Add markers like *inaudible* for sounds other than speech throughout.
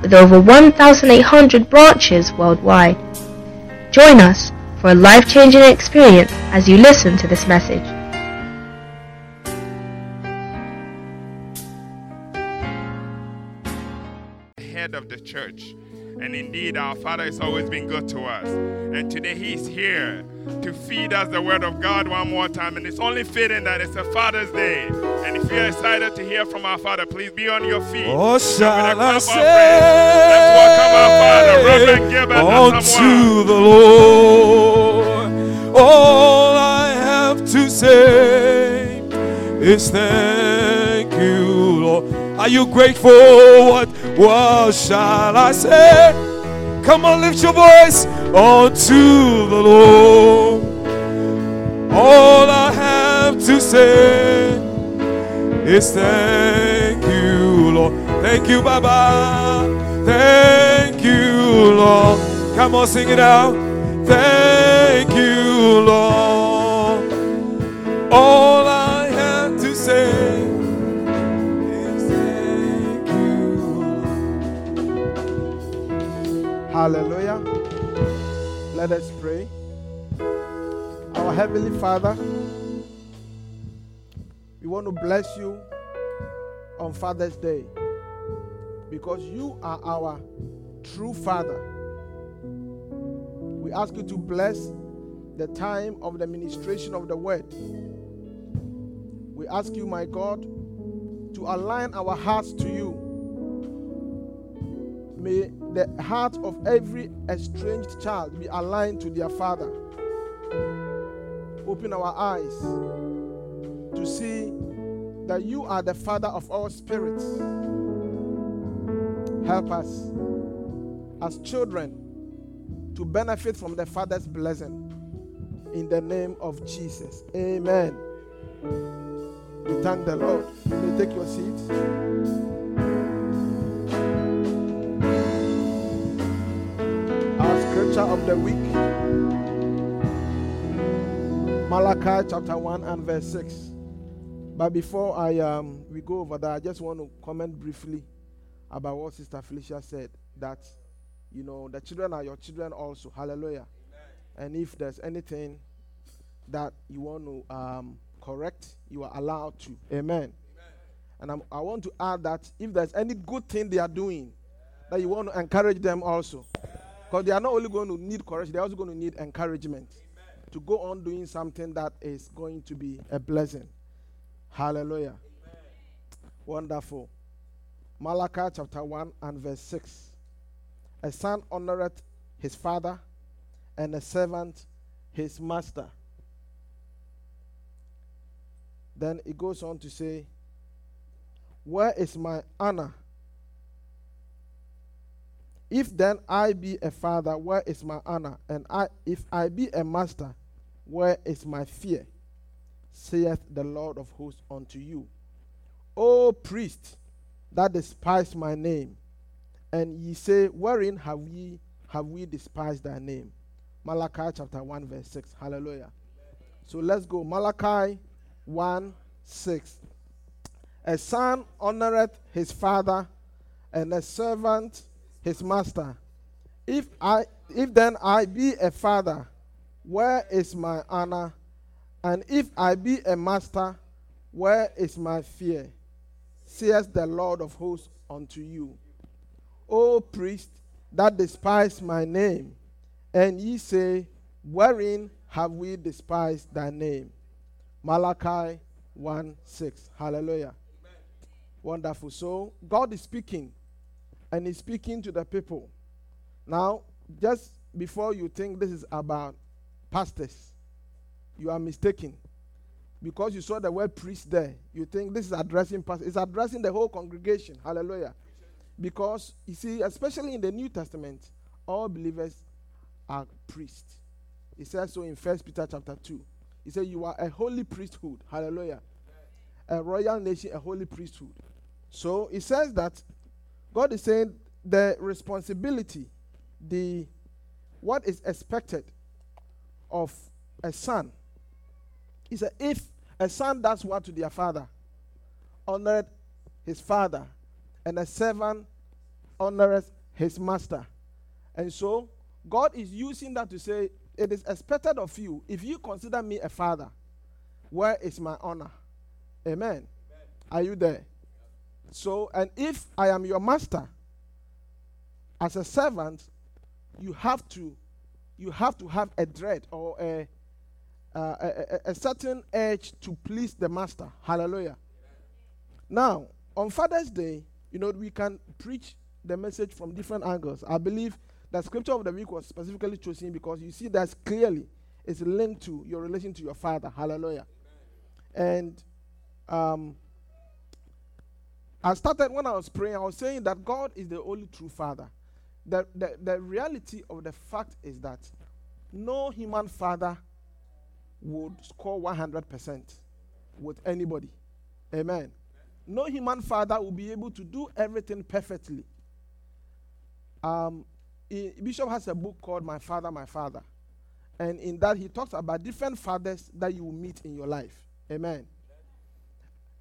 with over 1,800 branches worldwide. Join us for a life-changing experience as you listen to this message. head of the church. And indeed, our Father has always been good to us. And today He's here to feed us the Word of God one more time. And it's only fitting that it's a Father's Day. And if you're excited to hear from our Father, please be on your feet. Oh, shall I Let's welcome our Father, Reverend Gilbert unto the Lord? All I have to say is Lord. Are you grateful? What, what shall I say? Come on, lift your voice unto the Lord. All I have to say is thank you, Lord. Thank you, Baba. Thank you, Lord. Come on, sing it out. Thank you, Lord. All Let us pray. Our Heavenly Father, we want to bless you on Father's Day because you are our true Father. We ask you to bless the time of the ministration of the word. We ask you, my God, to align our hearts to you. May the heart of every estranged child be aligned to their father. Open our eyes to see that you are the father of all spirits. Help us as children to benefit from the father's blessing. In the name of Jesus. Amen. We thank the Lord. You may take your seats. Scripture of the week Malachi chapter 1 and verse 6. But before I um, we go over that, I just want to comment briefly about what Sister Felicia said that you know the children are your children also. Hallelujah. And if there's anything that you want to um, correct, you are allowed to. Amen. And I'm, I want to add that if there's any good thing they are doing, that you want to encourage them also. Because they are not only going to need courage, they're also going to need encouragement to go on doing something that is going to be a blessing. Hallelujah. Wonderful. Malachi chapter 1 and verse 6. A son honoreth his father, and a servant his master. Then it goes on to say, Where is my honor? If then I be a father, where is my honor? And I, if I be a master, where is my fear? saith the Lord of hosts unto you. O priest that despise my name, and ye say, Wherein have ye have we despised thy name? Malachi chapter 1, verse 6. Hallelujah. So let's go. Malachi 1 6. A son honoreth his father, and a servant his master. If I if then I be a father, where is my honor? And if I be a master, where is my fear? Says the Lord of hosts unto you. O priest that despise my name, and ye say, Wherein have we despised thy name? Malachi 1 6. Hallelujah. Wonderful. So God is speaking, and He's speaking to the people. Now, just before you think this is about pastors, you are mistaken. Because you saw the word priest there, you think this is addressing pastors. It's addressing the whole congregation. Hallelujah. Because you see, especially in the New Testament, all believers are priests. He says so in First Peter chapter 2. He said, You are a holy priesthood. Hallelujah. A royal nation, a holy priesthood. So he says that God is saying the responsibility, the what is expected of a son. He said, if a son does what to their father, honored his father, and a servant honors his master. And so God is using that to say, it is expected of you, if you consider me a father, where is my honor? Amen. Amen. Are you there? So, and if I am your master, as a servant, you have to, you have to have a dread or a, uh, a, a, certain edge to please the master. Hallelujah. Now, on Father's Day, you know, we can preach the message from different angles. I believe the scripture of the week was specifically chosen because you see that clearly it's linked to your relation to your father. Hallelujah. And um, I started when I was praying, I was saying that God is the only true father. The, the, the reality of the fact is that no human father would score 100% with anybody. Amen. No human father will be able to do everything perfectly. Um, Bishop has a book called My Father, My Father. And in that, he talks about different fathers that you will meet in your life. Amen.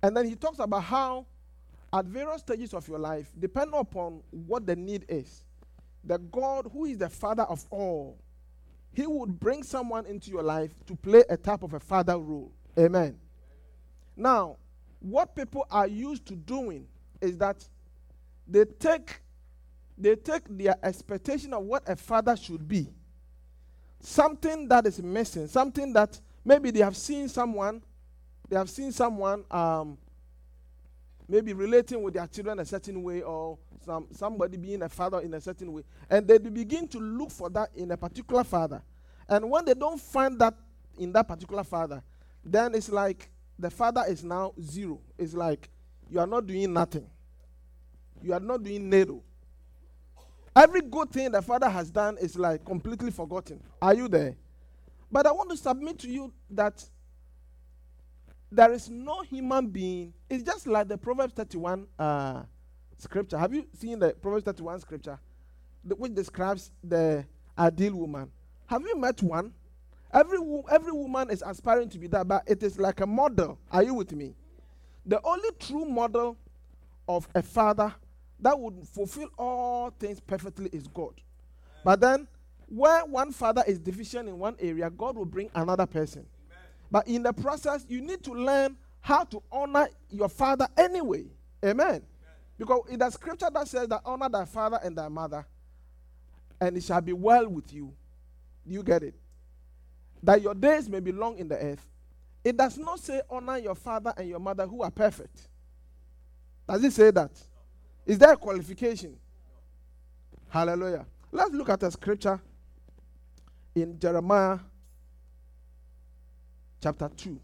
And then he talks about how, at various stages of your life, depending upon what the need is, the God who is the Father of all, he would bring someone into your life to play a type of a father role. Amen. Now, what people are used to doing is that they take they take their expectation of what a father should be, something that is missing, something that maybe they have seen someone, they have seen someone um, maybe relating with their children a certain way or some, somebody being a father in a certain way. And they begin to look for that in a particular father. And when they don't find that in that particular father, then it's like the father is now zero. It's like you are not doing nothing. You are not doing NATO. Every good thing the Father has done is like completely forgotten. Are you there? But I want to submit to you that there is no human being. It's just like the Proverbs 31 uh, scripture. Have you seen the Proverbs 31 scripture, the, which describes the ideal woman? Have you met one? Every, every woman is aspiring to be that, but it is like a model. Are you with me? The only true model of a father that would fulfill all things perfectly is God. But then, where one father is deficient in one area, God will bring another person. But in the process, you need to learn how to honor your father anyway. Amen. Amen. Because in the scripture that says that honor thy father and thy mother, and it shall be well with you. Do you get it? That your days may be long in the earth. It does not say honor your father and your mother who are perfect. Does it say that? Is there a qualification? Hallelujah. Let's look at a scripture in Jeremiah chapter 2.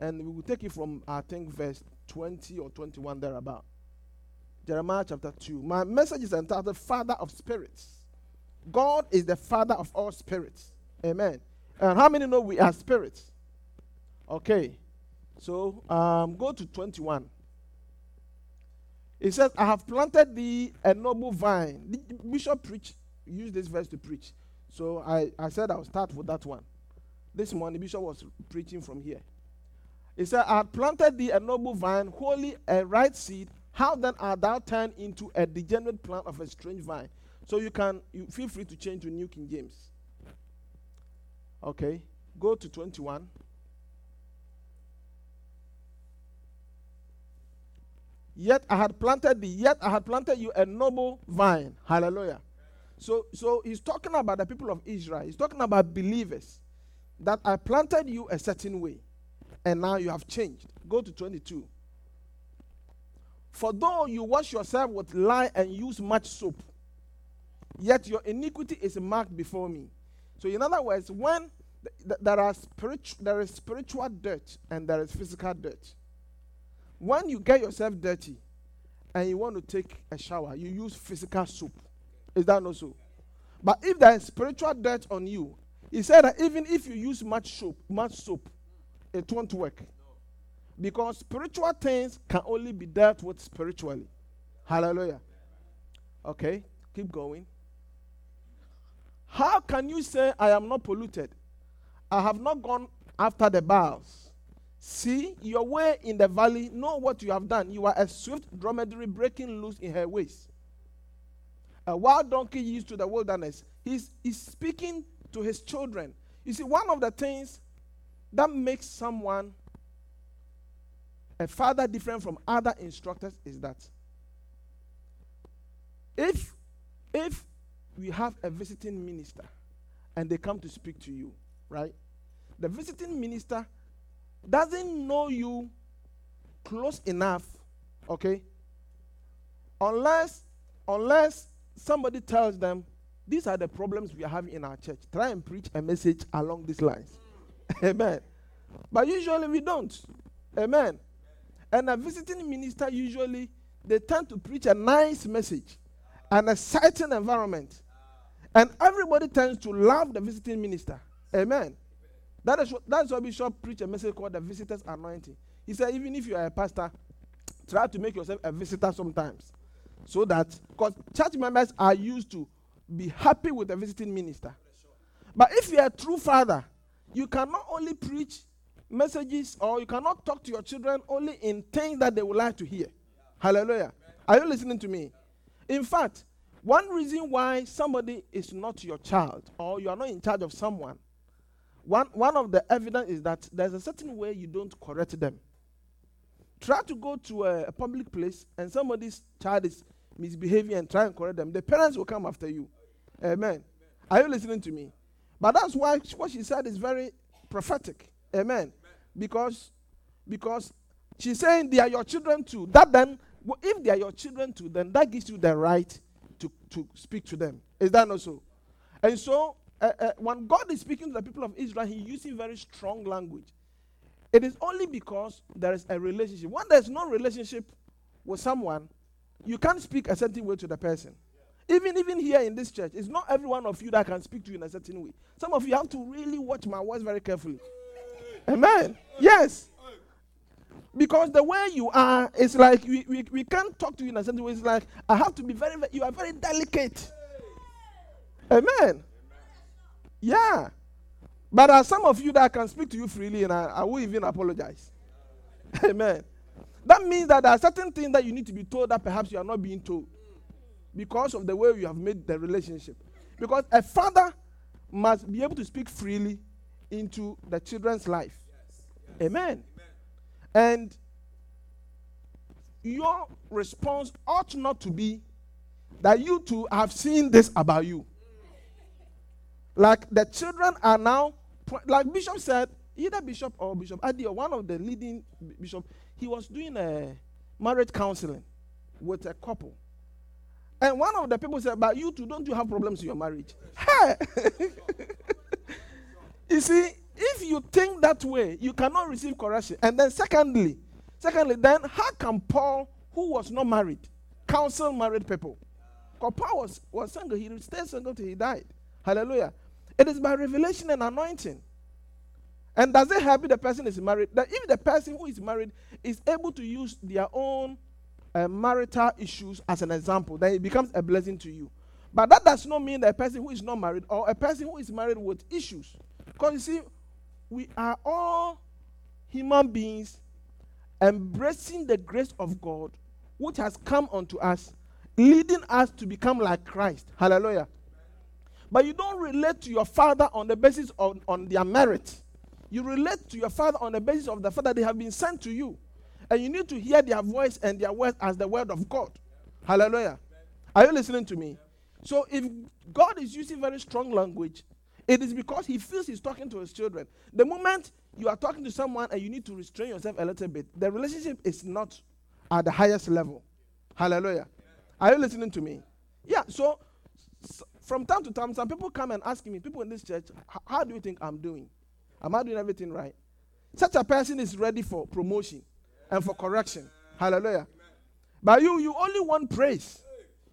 And we will take it from, I think, verse 20 or 21 thereabout. Jeremiah chapter 2. My message is entitled Father of Spirits. God is the Father of all spirits. Amen. And how many know we are spirits? Okay. So um, go to 21. He says, I have planted thee a noble vine. The bishop preached, used this verse to preach. So I, I said I'll start with that one. This morning, bishop was preaching from here. He said, I planted thee a noble vine, wholly a right seed. How then art thou turned into a degenerate plant of a strange vine? So you can you feel free to change to New King James. Okay. Go to 21. Yet I had planted thee, yet I had planted you a noble vine. Hallelujah. So, so he's talking about the people of Israel. He's talking about believers. That I planted you a certain way, and now you have changed. Go to 22. For though you wash yourself with lye and use much soap, yet your iniquity is marked before me. So, in other words, when th- th- there, are spiritu- there is spiritual dirt and there is physical dirt. When you get yourself dirty and you want to take a shower, you use physical soap. Is that not so? But if there is spiritual dirt on you, he said that even if you use much soap, much soap, it won't work. Because spiritual things can only be dealt with spiritually. Hallelujah. Okay, keep going. How can you say, I am not polluted? I have not gone after the Baals. See your way in the valley, know what you have done. You are a swift dromedary breaking loose in her ways. A wild donkey used to the wilderness. He's, he's speaking to his children. You see, one of the things that makes someone a father different from other instructors is that if if we have a visiting minister and they come to speak to you, right? The visiting minister doesn't know you close enough, okay? Unless unless somebody tells them these are the problems we are having in our church. Try and preach a message along these lines. *laughs* Amen. But usually we don't. Amen. And a visiting minister usually they tend to preach a nice message and a certain environment. And everybody tends to love the visiting minister. Amen. That is what, that's why Bishop preached a message called the visitor's anointing. He said, even if you are a pastor, try to make yourself a visitor sometimes. So that, because church members are used to be happy with the visiting minister. But if you're a true father, you cannot only preach messages or you cannot talk to your children only in things that they would like to hear. Hallelujah. Are you listening to me? In fact, one reason why somebody is not your child or you are not in charge of someone, one, one of the evidence is that there's a certain way you don't correct them. Try to go to a, a public place and somebody's child is misbehaving and try and correct them. The parents will come after you. Amen. Are you listening to me? But that's why what she said is very prophetic. Amen. Because because she's saying they are your children too. That then, if they are your children too, then that gives you the right to, to speak to them. Is that not so? And so, uh, uh, when God is speaking to the people of Israel, He using very strong language. It is only because there is a relationship. When there's no relationship with someone, you can't speak a certain way to the person. Even even here in this church, it's not every one of you that can speak to you in a certain way. Some of you have to really watch my words very carefully. Amen. Yes. Because the way you are, it's like we, we, we can't talk to you in a certain way. It's like I have to be very, very you are very delicate. Amen. Yeah. But there are some of you that can speak to you freely and I, I will even apologize. *laughs* Amen. That means that there are certain things that you need to be told that perhaps you are not being told because of the way you have made the relationship. Because a father must be able to speak freely into the children's life. Yes. Yes. Amen. Amen. And your response ought not to be that you two have seen this about you. Like the children are now, like Bishop said, either Bishop or Bishop Adi or one of the leading bishop, he was doing a marriage counseling with a couple. And one of the people said, But you two, don't you have problems in your marriage? *laughs* You see, if you think that way, you cannot receive correction. And then, secondly, secondly, then how can Paul, who was not married, counsel married people? Because Paul was, was single, he stayed single till he died. Hallelujah. It is by revelation and anointing. And does it help if the person is married? That if the person who is married is able to use their own uh, marital issues as an example, then it becomes a blessing to you. But that does not mean that a person who is not married or a person who is married with issues. Because you see, we are all human beings embracing the grace of God which has come unto us, leading us to become like Christ. Hallelujah. But you don't relate to your father on the basis of on their merit. You relate to your father on the basis of the fact that they have been sent to you. And you need to hear their voice and their words as the word of God. Hallelujah. Are you listening to me? So if God is using very strong language, it is because he feels he's talking to his children. The moment you are talking to someone and you need to restrain yourself a little bit, the relationship is not at the highest level. Hallelujah. Are you listening to me? Yeah. So, so from time to time, some people come and ask me, people in this church, how do you think I'm doing? Am I doing everything right? Such a person is ready for promotion and for correction. Hallelujah. But you, you only want praise.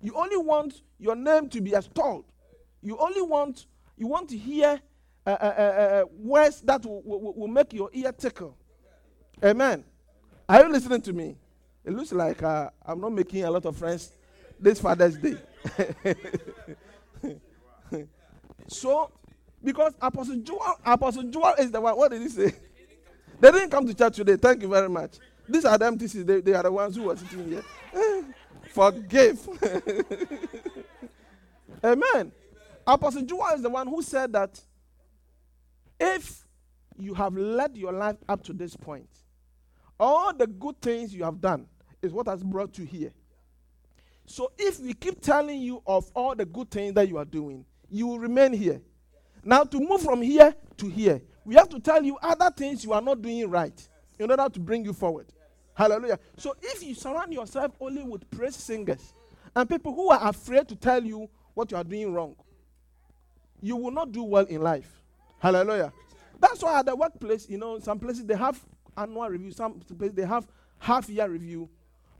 You only want your name to be extolled. You only want you want to hear uh, uh, uh, uh, words that will, will, will make your ear tickle. Amen. Are you listening to me? It looks like uh, I'm not making a lot of friends this Father's Day. *laughs* so, because Apostle Joel, Apostle Joel is the one. What did he say? They didn't come to church today. Thank you very much. These are the MTCs. They, they are the ones who were sitting here. Eh, forgive. *laughs* Amen. Apostle Joel is the one who said that if you have led your life up to this point, all the good things you have done is what has brought you here. So if we keep telling you of all the good things that you are doing, you will remain here. Now, to move from here to here, we have to tell you other things you are not doing right in order to bring you forward. Hallelujah. So if you surround yourself only with praise singers and people who are afraid to tell you what you are doing wrong, you will not do well in life. Hallelujah. That's why at the workplace, you know, some places they have annual review, some places they have half year review.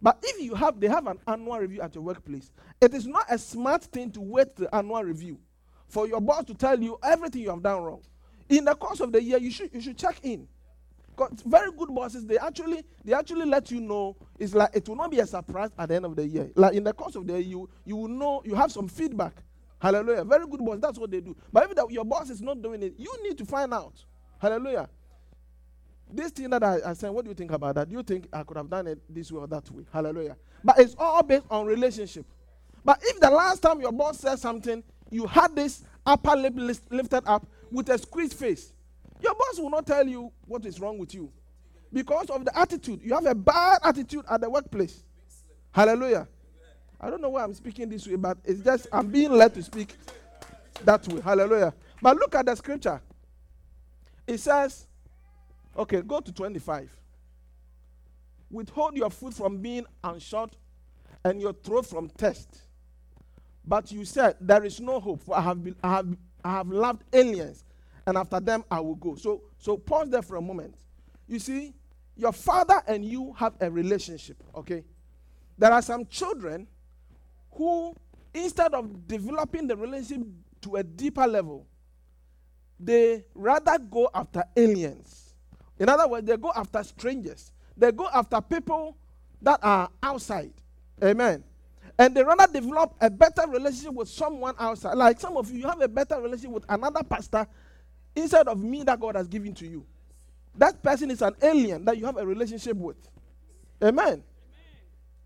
But if you have they have an annual review at your workplace, it is not a smart thing to wait the annual review for your boss to tell you everything you have done wrong. In the course of the year, you should you should check in. Very good bosses, they actually they actually let you know. It's like it will not be a surprise at the end of the year. Like in the course of the year, you you will know you have some feedback. Hallelujah. Very good boss. That's what they do. But if your boss is not doing it, you need to find out. Hallelujah. This thing that I, I said, what do you think about that? Do you think I could have done it this way or that way? Hallelujah. But it's all based on relationship. But if the last time your boss said something, you had this upper lip lifted up with a squeezed face, your boss will not tell you what is wrong with you because of the attitude. You have a bad attitude at the workplace. Hallelujah. I don't know why I'm speaking this way, but it's just I'm being led to speak that way. Hallelujah. But look at the scripture. It says, okay, go to 25. Withhold your foot from being unshod and your throat from thirst. But you said, There is no hope, for I have, been, I have, I have loved aliens, and after them I will go. So, so pause there for a moment. You see, your father and you have a relationship, okay? There are some children who, instead of developing the relationship to a deeper level, they rather go after aliens. In other words, they go after strangers. They go after people that are outside. Amen. And they rather develop a better relationship with someone outside. Like some of you, you have a better relationship with another pastor instead of me that God has given to you. That person is an alien that you have a relationship with. Amen.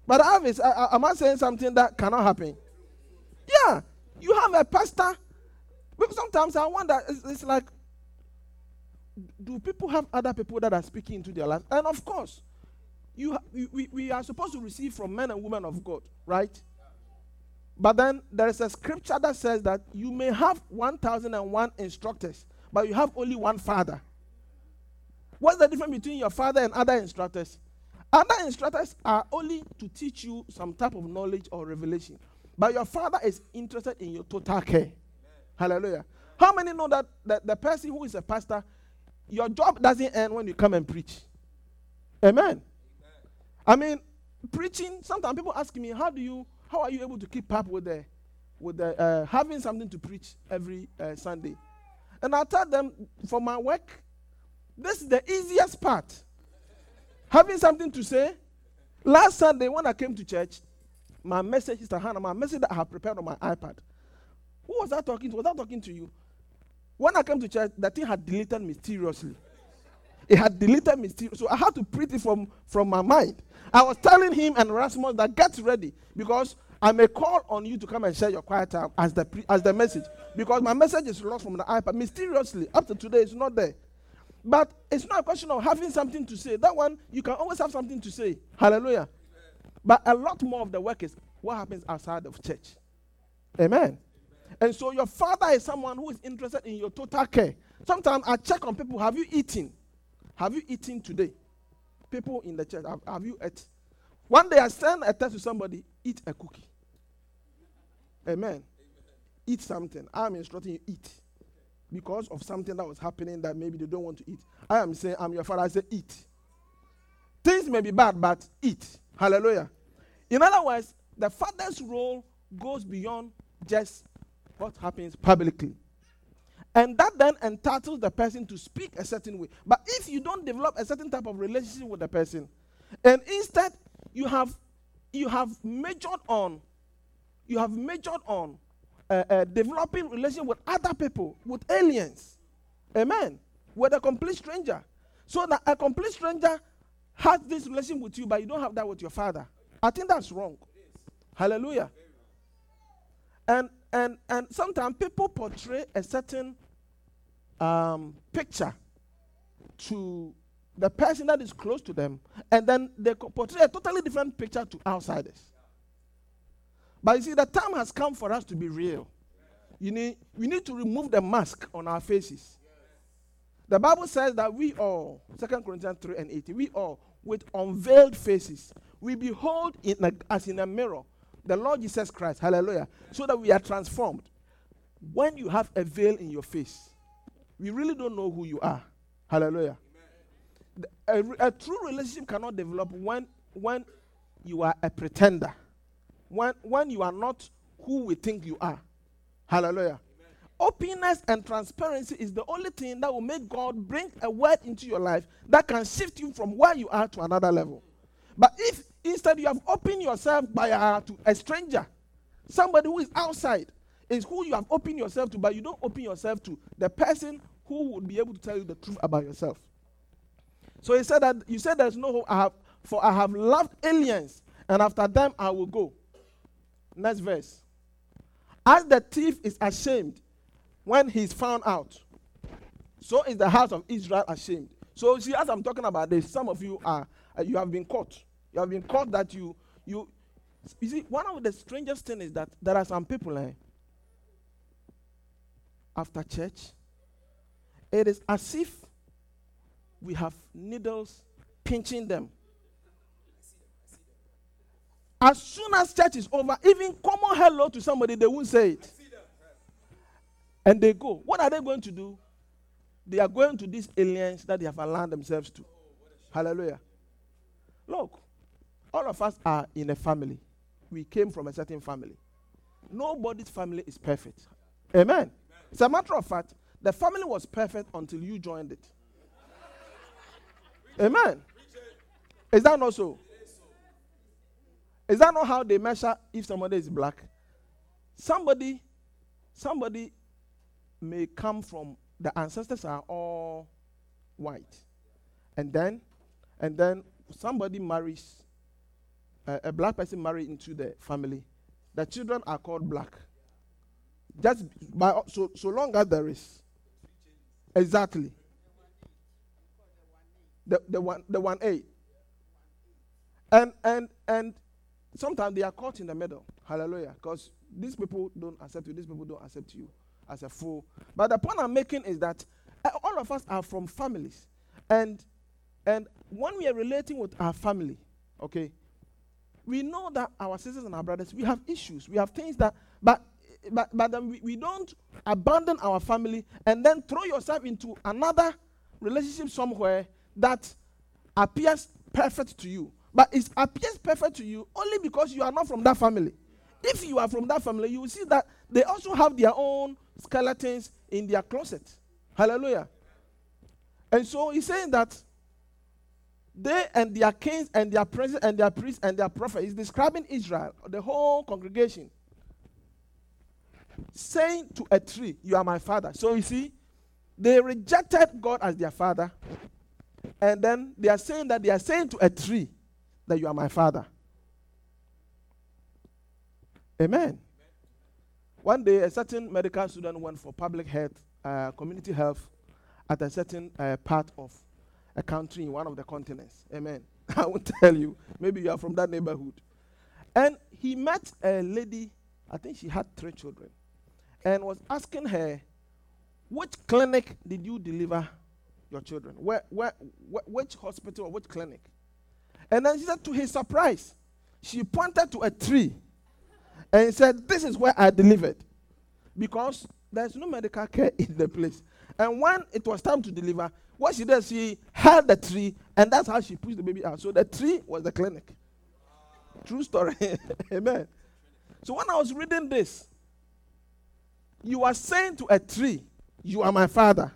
But Avis, I, am I saying something that cannot happen? Yeah, you have a pastor. Sometimes I wonder, it's, it's like, do people have other people that are speaking into their life? And of course, you, we, we are supposed to receive from men and women of God, right? But then there is a scripture that says that you may have 1,001 instructors, but you have only one father. What's the difference between your father and other instructors? Other instructors are only to teach you some type of knowledge or revelation. But your father is interested in your total care. Amen. Hallelujah. How many know that, that the person who is a pastor, your job doesn't end when you come and preach? Amen. Amen. I mean, preaching, sometimes people ask me, how do you, how are you able to keep up with the, with the, uh, having something to preach every uh, Sunday? And I tell them, for my work, this is the easiest part having something to say. Last Sunday, when I came to church, my message, Sister Hannah, my message that I have prepared on my iPad. Who was I talking to? Was I talking to you? When I came to church, that thing had deleted mysteriously. It had deleted mysteriously. So I had to print it from, from my mind. I was telling him and Rasmus that get ready because I may call on you to come and share your quiet time as the, pre- as the message. Because my message is lost from the iPad. Mysteriously, up to today, it's not there. But it's not a question of having something to say. That one, you can always have something to say. Hallelujah. But a lot more of the work is what happens outside of church. Amen. And so your father is someone who is interested in your total care. Sometimes I check on people have you eaten? Have you eaten today? People in the church, have, have you ate? One day I send a text to somebody, eat a cookie. Amen. Eat something. I'm instructing you, eat because of something that was happening that maybe they don't want to eat. I am saying, I'm your father. I say, eat. Things may be bad, but eat. Hallelujah. In other words, the father's role goes beyond just what happens publicly. And that then entitles the person to speak a certain way. But if you don't develop a certain type of relationship with the person, and instead you have you have majored on you have majored on uh, uh, developing relation with other people, with aliens, amen, with a complete stranger, so that a complete stranger has this relation with you, but you don't have that with your father. I think that's wrong. Hallelujah. And and and sometimes people portray a certain um, picture to the person that is close to them, and then they portray a totally different picture to outsiders. But you see, the time has come for us to be real. You need, we need to remove the mask on our faces. The Bible says that we all, 2 Corinthians 3 and 80, we all, with unveiled faces, we behold in a, as in a mirror the Lord Jesus Christ. Hallelujah. So that we are transformed. When you have a veil in your face, we really don't know who you are. Hallelujah. A, a, true relationship cannot develop when, when you are a pretender, when, when you are not who we think you are. Hallelujah. Amen. Openness and transparency is the only thing that will make God bring a word into your life that can shift you from where you are to another level. But if instead you have opened yourself by uh, to a stranger, somebody who is outside, is who you have opened yourself to, but you don't open yourself to the person who would be able to tell you the truth about yourself. So he said that you said there's no hope. I have, for I have loved aliens, and after them I will go. Next verse. As the thief is ashamed when he's found out, so is the house of Israel ashamed. So see, as I'm talking about this, some of you are uh, you have been caught. You have been caught that you you you see one of the strangest things is that there are some people eh, after church it is as if we have needles pinching them. As soon as church is over, even common hello to somebody, they won't say it. And they go. What are they going to do? They are going to these aliens that they have aligned themselves to. Hallelujah. Look, all of us are in a family. We came from a certain family. Nobody's family is perfect. Amen. Amen. As a matter of fact, the family was perfect until you joined it. Amen. Is that not so? Is that not how they measure if somebody is black? Somebody, somebody may come from the ancestors are all white, and then, and then somebody marries uh, a black person married into the family. The children are called black. Just by so so long as there is Exactly. The, the one the one A. And and and sometimes they are caught in the middle. Hallelujah. Because these people don't accept you, these people don't accept you as a fool. But the point I'm making is that uh, all of us are from families. And and when we are relating with our family, okay, we know that our sisters and our brothers, we have issues. We have things that but but, but then we, we don't abandon our family and then throw yourself into another relationship somewhere that appears perfect to you. But it appears perfect to you only because you are not from that family. If you are from that family, you will see that they also have their own skeletons in their closet. Hallelujah. And so he's saying that they and their kings and their princes and their priests and their prophets, he's describing Israel, the whole congregation saying to a tree, You are my father. So you see, they rejected God as their father. And then they are saying that they are saying to a tree that you are my father. Amen. One day, a certain medical student went for public health, uh, community health, at a certain uh, part of a country in one of the continents. Amen. *laughs* I won't tell you. Maybe you are from that neighborhood. And he met a lady, I think she had three children and was asking her, which clinic did you deliver your children? Where, where, wh- which hospital or which clinic? And then she said, to his surprise, she pointed to a tree and said, This is where I delivered. Because there's no medical care in the place. And when it was time to deliver, what she did, she held the tree, and that's how she pushed the baby out. So the tree was the clinic. True story. *laughs* Amen. So when I was reading this, you are saying to a tree, You are my father.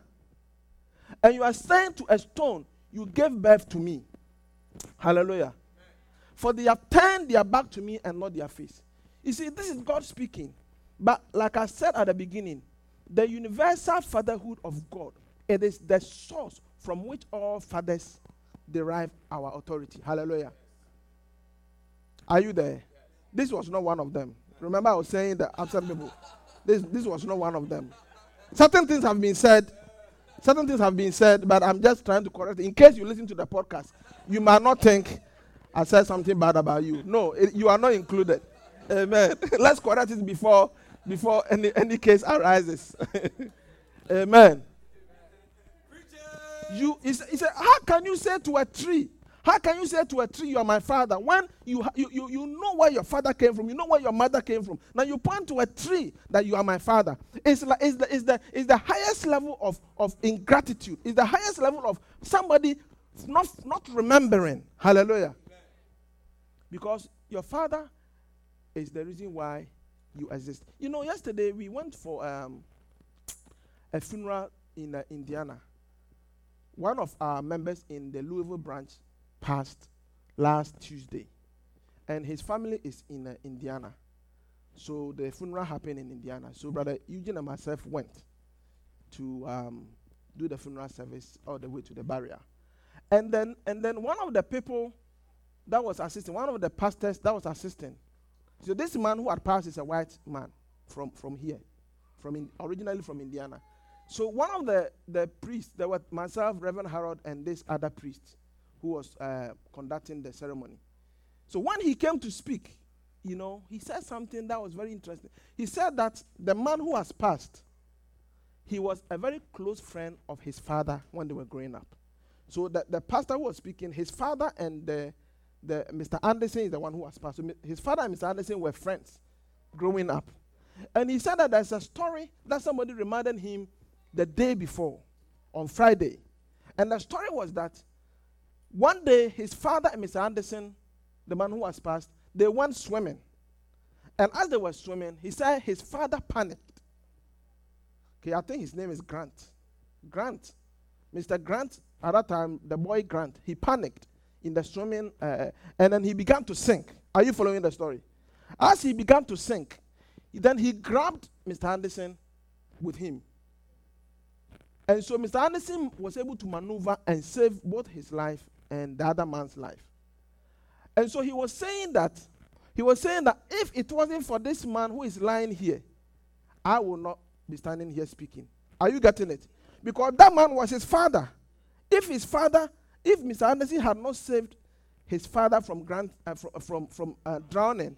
And you are saying to a stone, You gave birth to me. Hallelujah. For they have turned their back to me and not their face. You see, this is God speaking. But like I said at the beginning, the universal fatherhood of God, it is the source from which all fathers derive our authority. Hallelujah. Are you there? This was not one of them. Remember, I was saying that absent people. This, this was not one of them. Certain things have been said. Certain things have been said, but I'm just trying to correct. In case you listen to the podcast, you might not think I said something bad about you. No, it, you are not included. Amen. *laughs* Let's correct it before before any, any case arises. *laughs* Amen. You he said, How can you say to a tree? How can you say to a tree, You are my father? When you, you, you, you know where your father came from, you know where your mother came from. Now you point to a tree that you are my father. It's, like, it's, the, it's, the, it's the highest level of, of ingratitude. It's the highest level of somebody not, not remembering. Hallelujah. Because your father is the reason why you exist. You know, yesterday we went for um, a funeral in uh, Indiana. One of our members in the Louisville branch passed last Tuesday, and his family is in uh, Indiana. So the funeral happened in Indiana. So brother Eugene and myself went to um, do the funeral service all the way to the barrier, and then and then one of the people that was assisting, one of the pastors that was assisting. So this man who had passed is a white man from, from here, from in, originally from Indiana. So one of the, the priests, there were myself, Reverend Harold, and this other priest who was uh, conducting the ceremony. So when he came to speak, you know, he said something that was very interesting. He said that the man who has passed, he was a very close friend of his father when they were growing up. So the, the pastor was speaking, his father and the the, Mr. Anderson is the one who has passed. So his father and Mr. Anderson were friends growing up. And he said that there's a story that somebody reminded him the day before, on Friday. And the story was that one day his father and Mr. Anderson, the man who has passed, they went swimming. And as they were swimming, he said his father panicked. Okay, I think his name is Grant. Grant. Mr. Grant, at that time, the boy Grant, he panicked in the swimming, uh, and then he began to sink. Are you following the story? As he began to sink, then he grabbed Mr. Anderson with him. And so Mr. Anderson was able to maneuver and save both his life and the other man's life. And so he was saying that, he was saying that if it wasn't for this man who is lying here, I would not be standing here speaking. Are you getting it? Because that man was his father. If his father if Mr. Anderson had not saved his father from, grand, uh, from, from, from uh, drowning,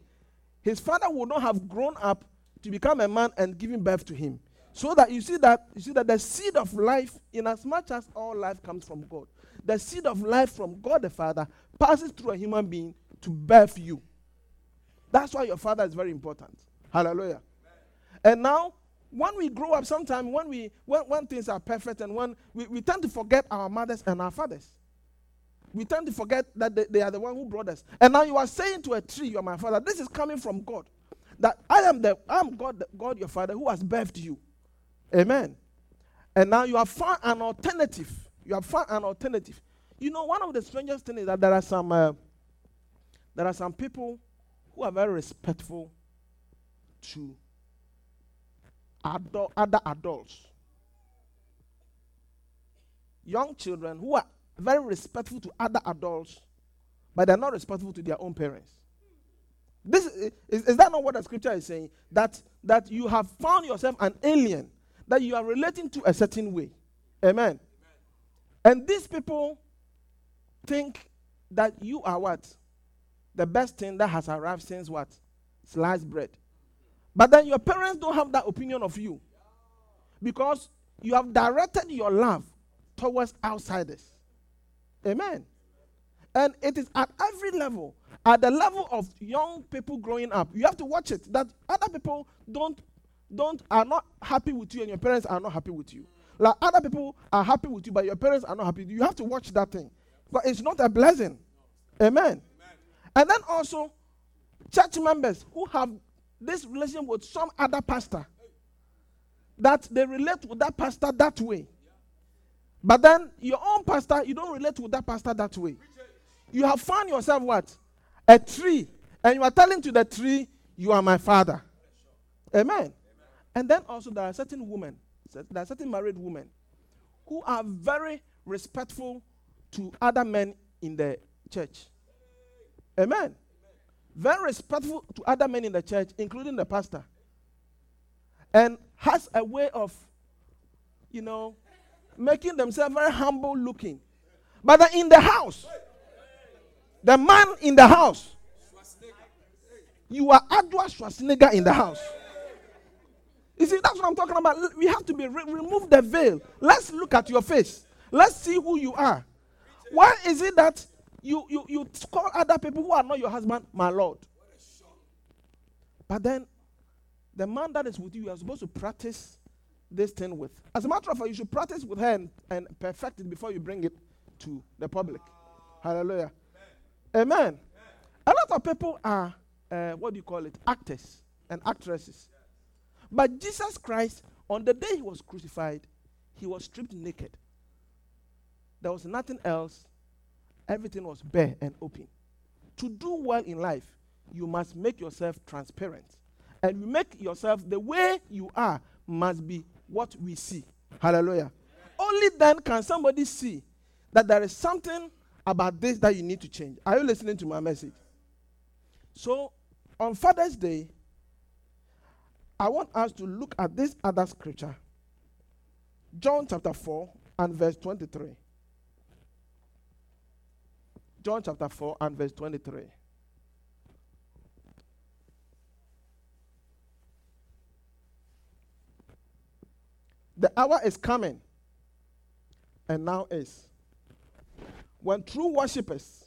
his father would not have grown up to become a man and giving birth to him. So that you see that you see that the seed of life, in as much as all life comes from God, the seed of life from God the Father passes through a human being to birth you. That's why your father is very important. Hallelujah. And now, when we grow up, sometimes when we when, when things are perfect and when we, we tend to forget our mothers and our fathers we tend to forget that they, they are the one who brought us. And now you are saying to a tree, You are my father. This is coming from God. That I am the I am God, God your father, who has birthed you. Amen. And now you have found an alternative. You have found an alternative. You know, one of the strangest things is that there are some uh, there are some people who are very respectful to other adults. Young children who are very respectful to other adults, but they're not respectful to their own parents. This is, is that not what the scripture is saying? That that you have found yourself an alien, that you are relating to a certain way. Amen. And these people think that you are what? The best thing that has arrived since what? Sliced bread. But then your parents don't have that opinion of you. Because you have directed your love towards outsiders. Amen. And it is at every level, at the level of young people growing up. You have to watch it that other people don't don't are not happy with you and your parents are not happy with you. Like other people are happy with you, but your parents are not happy. You have to watch that thing. But it's not a blessing. Amen. Amen. And then also church members who have this relation with some other pastor. that they relate with that pastor that way. But then your own pastor, you don't relate with that pastor that way. You have found yourself what? A tree. And you are telling to the tree, You are my father. Amen. Amen. And then also there are certain women, there are certain married women who are very respectful to other men in the church. Amen. Amen. Very respectful to other men in the church, including the pastor. And has a way of, you know, making themselves very humble looking. But in the house, the man in the house, you are Arnold Schwarzenegger in the house. You see, that's what I'm talking about. We have to be re- remove the veil. Let's look at your face. Let's see who you are. Why is it that you, you, you call other people who are not your husband, my Lord? But then, the man that is with you, you are supposed to practice this thing with. As a matter of fact, you should practice with her and, and perfect it before you bring it to the public. Hallelujah. Amen. Amen. A lot of people are, uh, what do you call it, actors and actresses. But Jesus Christ, on the day he was crucified, he was stripped naked. There was nothing else. Everything was bare and open. To do well in life, you must make yourself transparent. And you make yourself the way you are must be what we see. Hallelujah. Only then can somebody see that there is something about this that you need to change. Are you listening to my message? So, on Father's Day, I want us to look at this other scripture. John chapter 4 and verse 23. John chapter 4 and verse 23. The hour is coming, and now is, when true worshippers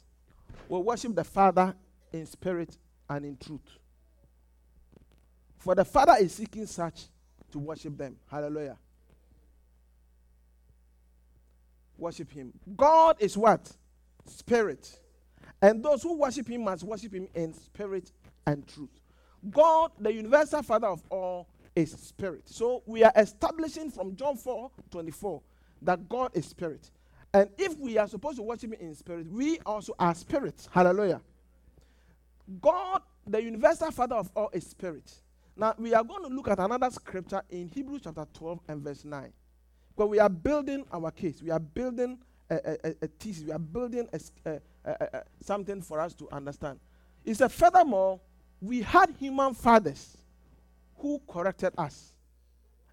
will worship the Father in spirit and in truth. For the Father is seeking such to worship them. Hallelujah. Worship Him. God is what? Spirit. And those who worship Him must worship Him in spirit and truth. God, the universal Father of all, is spirit. So we are establishing from John 4 24 that God is spirit. And if we are supposed to worship Him in spirit, we also are spirits. Hallelujah. God, the universal Father of all, is spirit. Now, we are going to look at another scripture in Hebrews chapter 12 and verse 9. But we are building our case. We are building a, a, a thesis. We are building a, something for us to understand. It said, furthermore, we had human fathers who corrected us,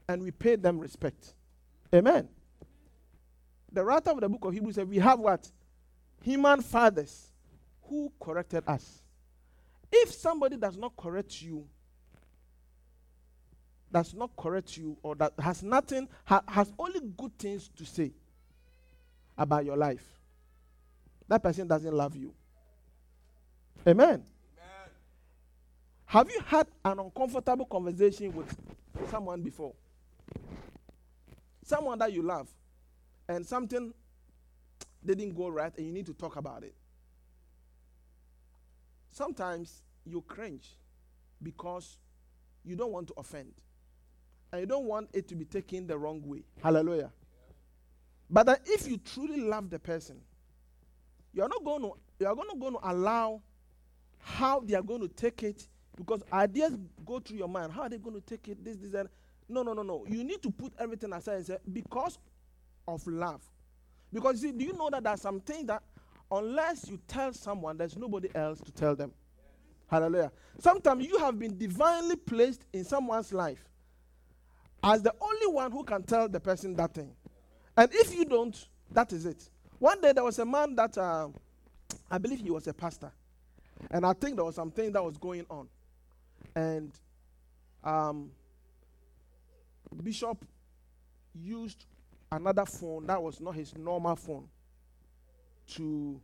and we paid them respect. Amen. The writer of the book of Hebrews said, We have what? Human fathers who corrected us. If somebody does not correct you, does not correct you or that has nothing, ha- has only good things to say about your life, that person doesn't love you. Amen. Amen. Have you had an uncomfortable conversation with someone before? Someone that you love, and something didn't go right, and you need to talk about it. Sometimes you cringe because you don't want to offend and you don't want it to be taken the wrong way. Hallelujah. But that if you truly love the person, you are not going to you are going to, going to allow how they are going to take it because ideas go through your mind. How are they going to take it? This, this, and no, no, no, no. You need to put everything aside and say because of love. Because see, do you know that there's some things that unless you tell someone, there's nobody else to tell them. Hallelujah. Sometimes you have been divinely placed in someone's life as the only one who can tell the person that thing. And if you don't, that is it. One day there was a man that uh, I believe he was a pastor, and I think there was something that was going on, and um, Bishop used another phone that was not his normal phone to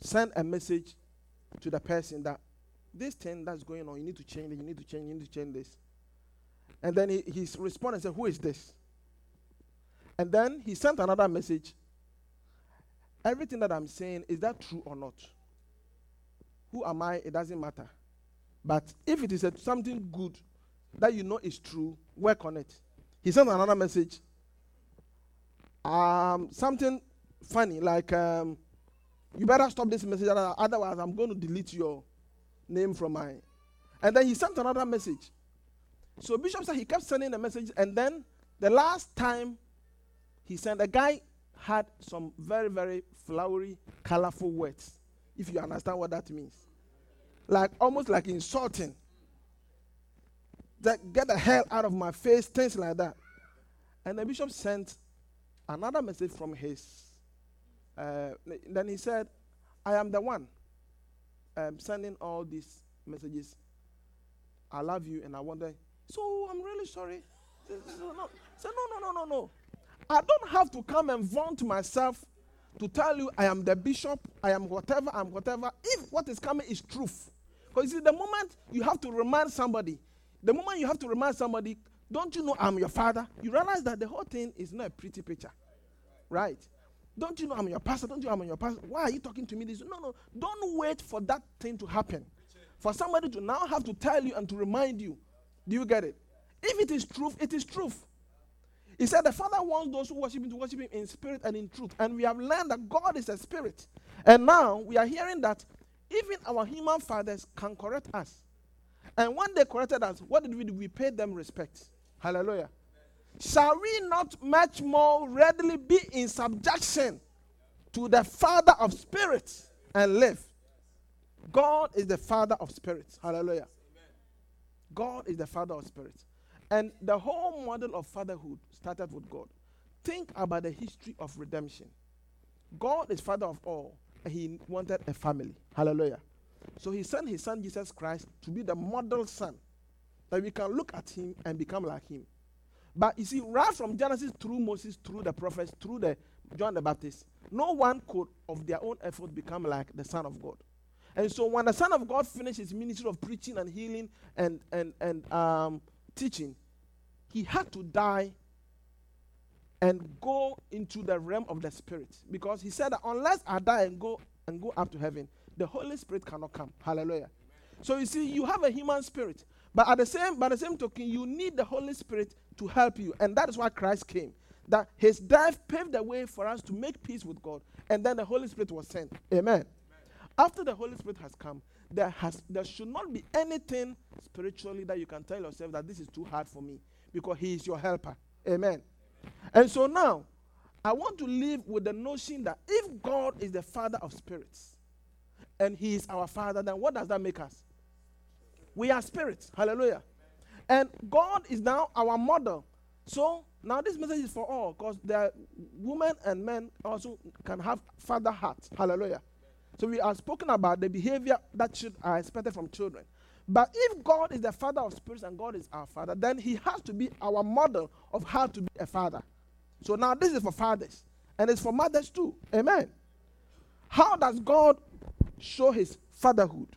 send a message to the person that this thing that's going on, you need to change it, you need to change, you need to change this. And then he, he responded and said, Who is this? And then he sent another message. Everything that I'm saying, is that true or not? Who am I? It doesn't matter. But if it is a, something good that you know is true, work on it. he sent another message. Um, something funny, like um, you better stop this message, otherwise I'm going to delete your name from mine. And then he sent another message. So Bishop said he kept sending the message, and then the last time he sent, the guy had some very, very flowery, colorful words, if you understand what that means. Like almost like insulting. That get the hell out of my face, things like that. And the bishop sent another message from his. Uh, then he said, I am the one um, sending all these messages. I love you and I wonder. So I'm really sorry. So, no, no, no, no, no, no. I don't have to come and vaunt myself to tell you I am the bishop, I am whatever, I'm whatever, if what is coming is truth. Because you see, the moment you have to remind somebody, the moment you have to remind somebody, don't you know I'm your father? You realize that the whole thing is not a pretty picture. Right? Don't you know I'm your pastor? Don't you know I'm your pastor? Why are you talking to me this? No, no. Don't wait for that thing to happen. For somebody to now have to tell you and to remind you. Do you get it? If it is truth, it is truth. He said the Father wants those who worship Him to worship Him in spirit and in truth. And we have learned that God is a spirit. And now we are hearing that even our human fathers can correct us. And when they corrected us, what did we do? We paid them respect. Hallelujah. Shall we not much more readily be in subjection to the Father of spirits and live? God is the Father of spirits. Hallelujah. God is the Father of spirits. And the whole model of fatherhood started with God. Think about the history of redemption. God is Father of all, and He wanted a family. Hallelujah. So He sent His Son Jesus Christ to be the model Son, that we can look at Him and become like Him. But you see, right from Genesis through Moses, through the prophets, through the John the Baptist, no one could, of their own effort, become like the Son of God. And so when the Son of God finished his ministry of preaching and healing and, and, and um, teaching, he had to die and go into the realm of the spirit. Because he said that unless I die and go and go up to heaven, the Holy Spirit cannot come. Hallelujah. So you see, you have a human spirit. But at the same by the same token, you need the Holy Spirit to help you. And that is why Christ came. That his death paved the way for us to make peace with God. And then the Holy Spirit was sent. Amen. After the Holy Spirit has come, there has there should not be anything spiritually that you can tell yourself that this is too hard for me because he is your helper. Amen. And so now I want to live with the notion that if God is the father of spirits and he is our father, then what does that make us? We are spirits. Hallelujah. And God is now our model. So now this message is for all because the women and men also can have father hearts. Hallelujah. So we are spoken about the behavior that should uh, are expected from children. But if God is the father of spirits and God is our father, then he has to be our model of how to be a father. So now this is for fathers and it's for mothers too. Amen. How does God show his fatherhood?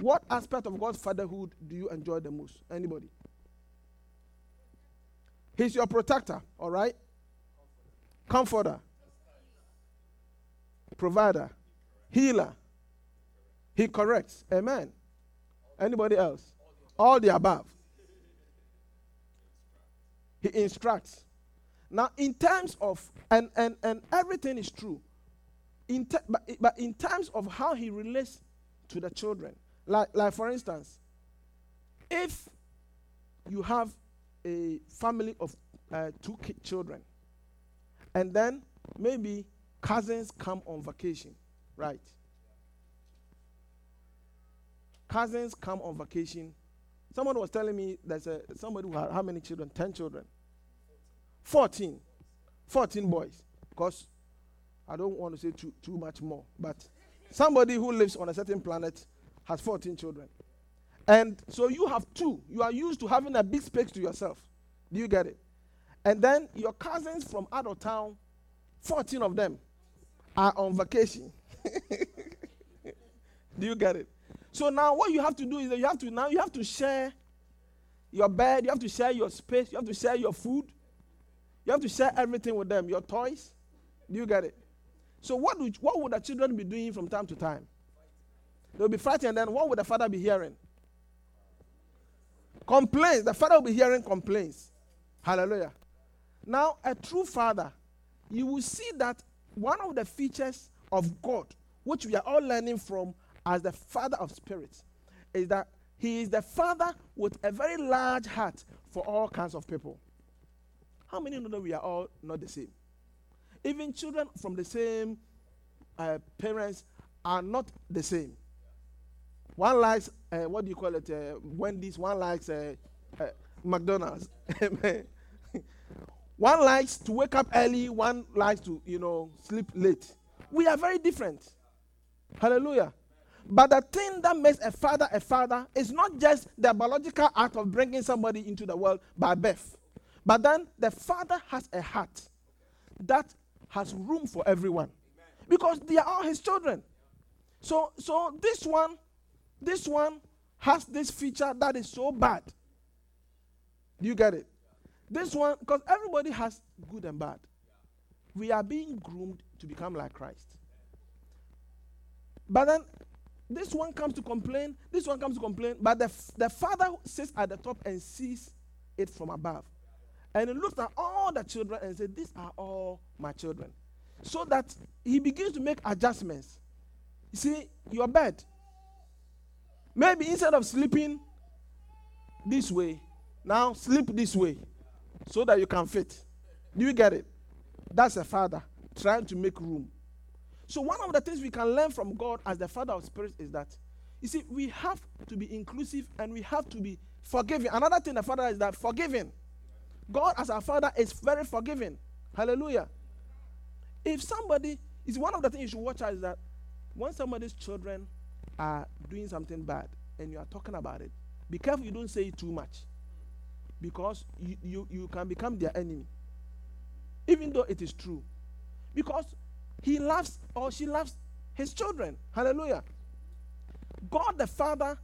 What aspect of God's fatherhood do you enjoy the most? Anybody? He's your protector, all right? Comforter provider, healer. He corrects. Amen. Anybody else? All the above. He instructs. Now, in terms of, and, and, and everything is true, in te- but, but in terms of how he relates to the children, like, like for instance, if you have a family of uh, two children, and then maybe Cousins come on vacation, right? Cousins come on vacation. Someone was telling me there's a somebody who had how many children? Ten children. 14. 14 boys. Because I don't want to say too, too much more. But somebody who lives on a certain planet has 14 children. And so you have two. You are used to having a big space to yourself. Do you get it? And then your cousins from out of town, 14 of them, are on vacation. *laughs* do you get it? So now what you have to do is that you have to now you have to share your bed, you have to share your space, you have to share your food, you have to share everything with them, your toys. Do you get it? So what would what would the children be doing from time to time? They'll be fighting, and then what would the father be hearing? Complaints. The father will be hearing complaints. Hallelujah. Now, a true father, you will see that one of the features of God, which we are all learning from as the father of spirits, is that he is the father with a very large heart for all kinds of people. How many know that we are all not the same? Even children from the same uh, parents are not the same. One likes, uh, what do you call it, uh, Wendy's, one likes uh, uh, McDonald's. *laughs* one likes to wake up early, one likes to, you know, sleep late. We are very different. Hallelujah. But the thing that makes a father a father is not just the biological act of bringing somebody into the world by birth, but then the father has a heart that has room for everyone because they are all his children. So, so this one, this one has this feature that is so bad. Do you get it? This one, because everybody has good and bad. We are being groomed to become like Christ. But then this one comes to complain, this one comes to complain, but the, the father sits at the top and sees it from above. And he looks at all the children and says, These are all my children. So that he begins to make adjustments. You see, your bed. Maybe instead of sleeping this way, now sleep this way so that you can fit. Do you get it? That's a father trying to make room. So, one of the things we can learn from God as the Father of spirits is that, you see, we have to be inclusive and we have to be forgiving. Another thing the Father is that forgiving. God, as our Father, is very forgiving. Hallelujah. If somebody, is one of the things you should watch out is that when somebody's children are doing something bad and you are talking about it, be careful you don't say it too much because you, you, you can become their enemy, even though it is true. Because he loves or she loves his children. Hallelujah. God the Father,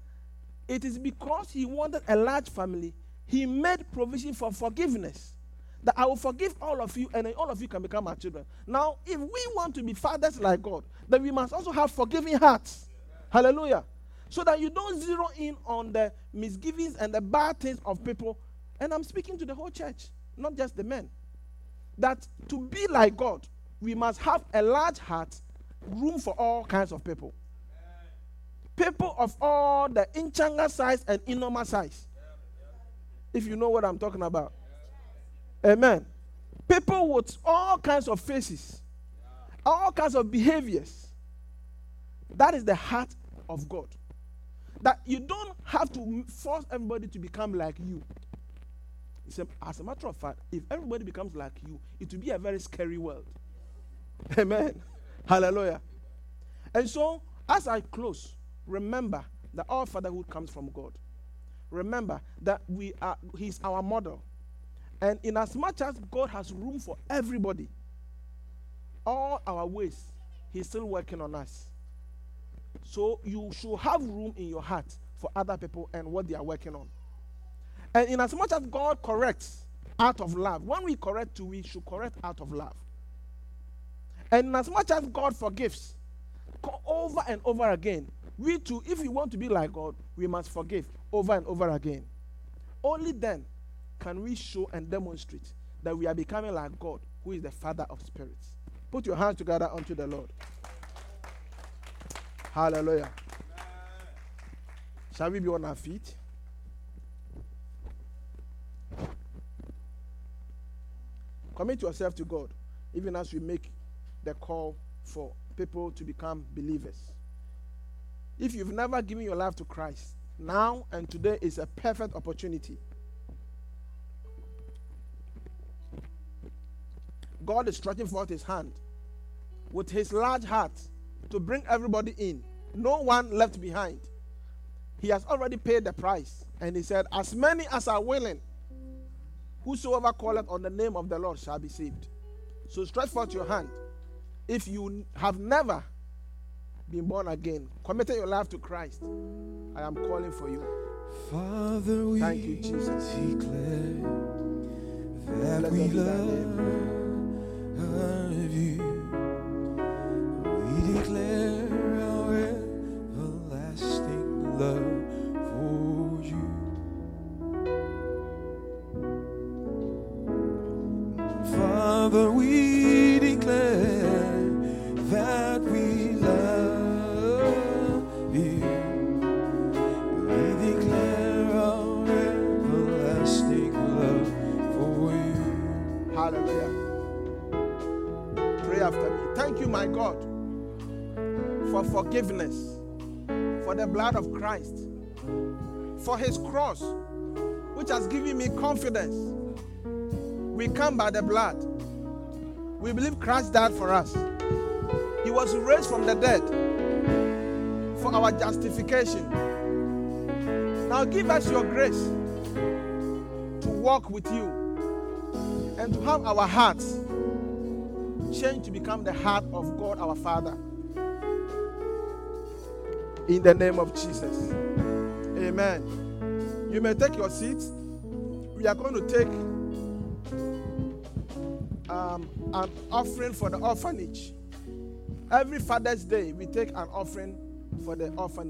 it is because he wanted a large family, he made provision for forgiveness. That I will forgive all of you, and all of you can become my children. Now, if we want to be fathers like God, then we must also have forgiving hearts. Hallelujah. So that you don't zero in on the misgivings and the bad things of people. And I'm speaking to the whole church, not just the men. That to be like God, we must have a large heart, room for all kinds of people. People of all the inchanga size and enormous size. If you know what I'm talking about. Amen. People with all kinds of faces, all kinds of behaviors. That is the heart of God. That you don't have to force everybody to become like you. As a matter of fact, if everybody becomes like you, it will be a very scary world. Amen. Hallelujah. And so, as I close, remember that all fatherhood comes from God. Remember that we are He's our model. And in as much as God has room for everybody, all our ways, He's still working on us. So you should have room in your heart for other people and what they are working on. And in as much as God corrects out of love, when we correct too, we should correct out of love. And in as much as God forgives over and over again, we too, if we want to be like God, we must forgive over and over again. Only then can we show and demonstrate that we are becoming like God, who is the Father of spirits. Put your hands together unto the Lord. Hallelujah. Shall we be on our feet? Commit yourself to God, even as we make the call for people to become believers. If you've never given your life to Christ, now and today is a perfect opportunity. God is stretching forth his hand with his large heart to bring everybody in, no one left behind. He has already paid the price, and he said, As many as are willing, whosoever calleth on the name of the Lord shall be saved. So stretch forth your hand if you have never been born again, committed your life to Christ, I am calling for you. Father, we Thank you, Jesus. declare that we love you. We declare forgiveness, for the blood of Christ, for his cross, which has given me confidence. We come by the blood. We believe Christ died for us. He was raised from the dead for our justification. Now give us your grace to walk with you and to have our hearts change to become the heart of God our Father. In the name of Jesus. Amen. You may take your seats. We are going to take um, an offering for the orphanage. Every Father's Day, we take an offering for the orphanage.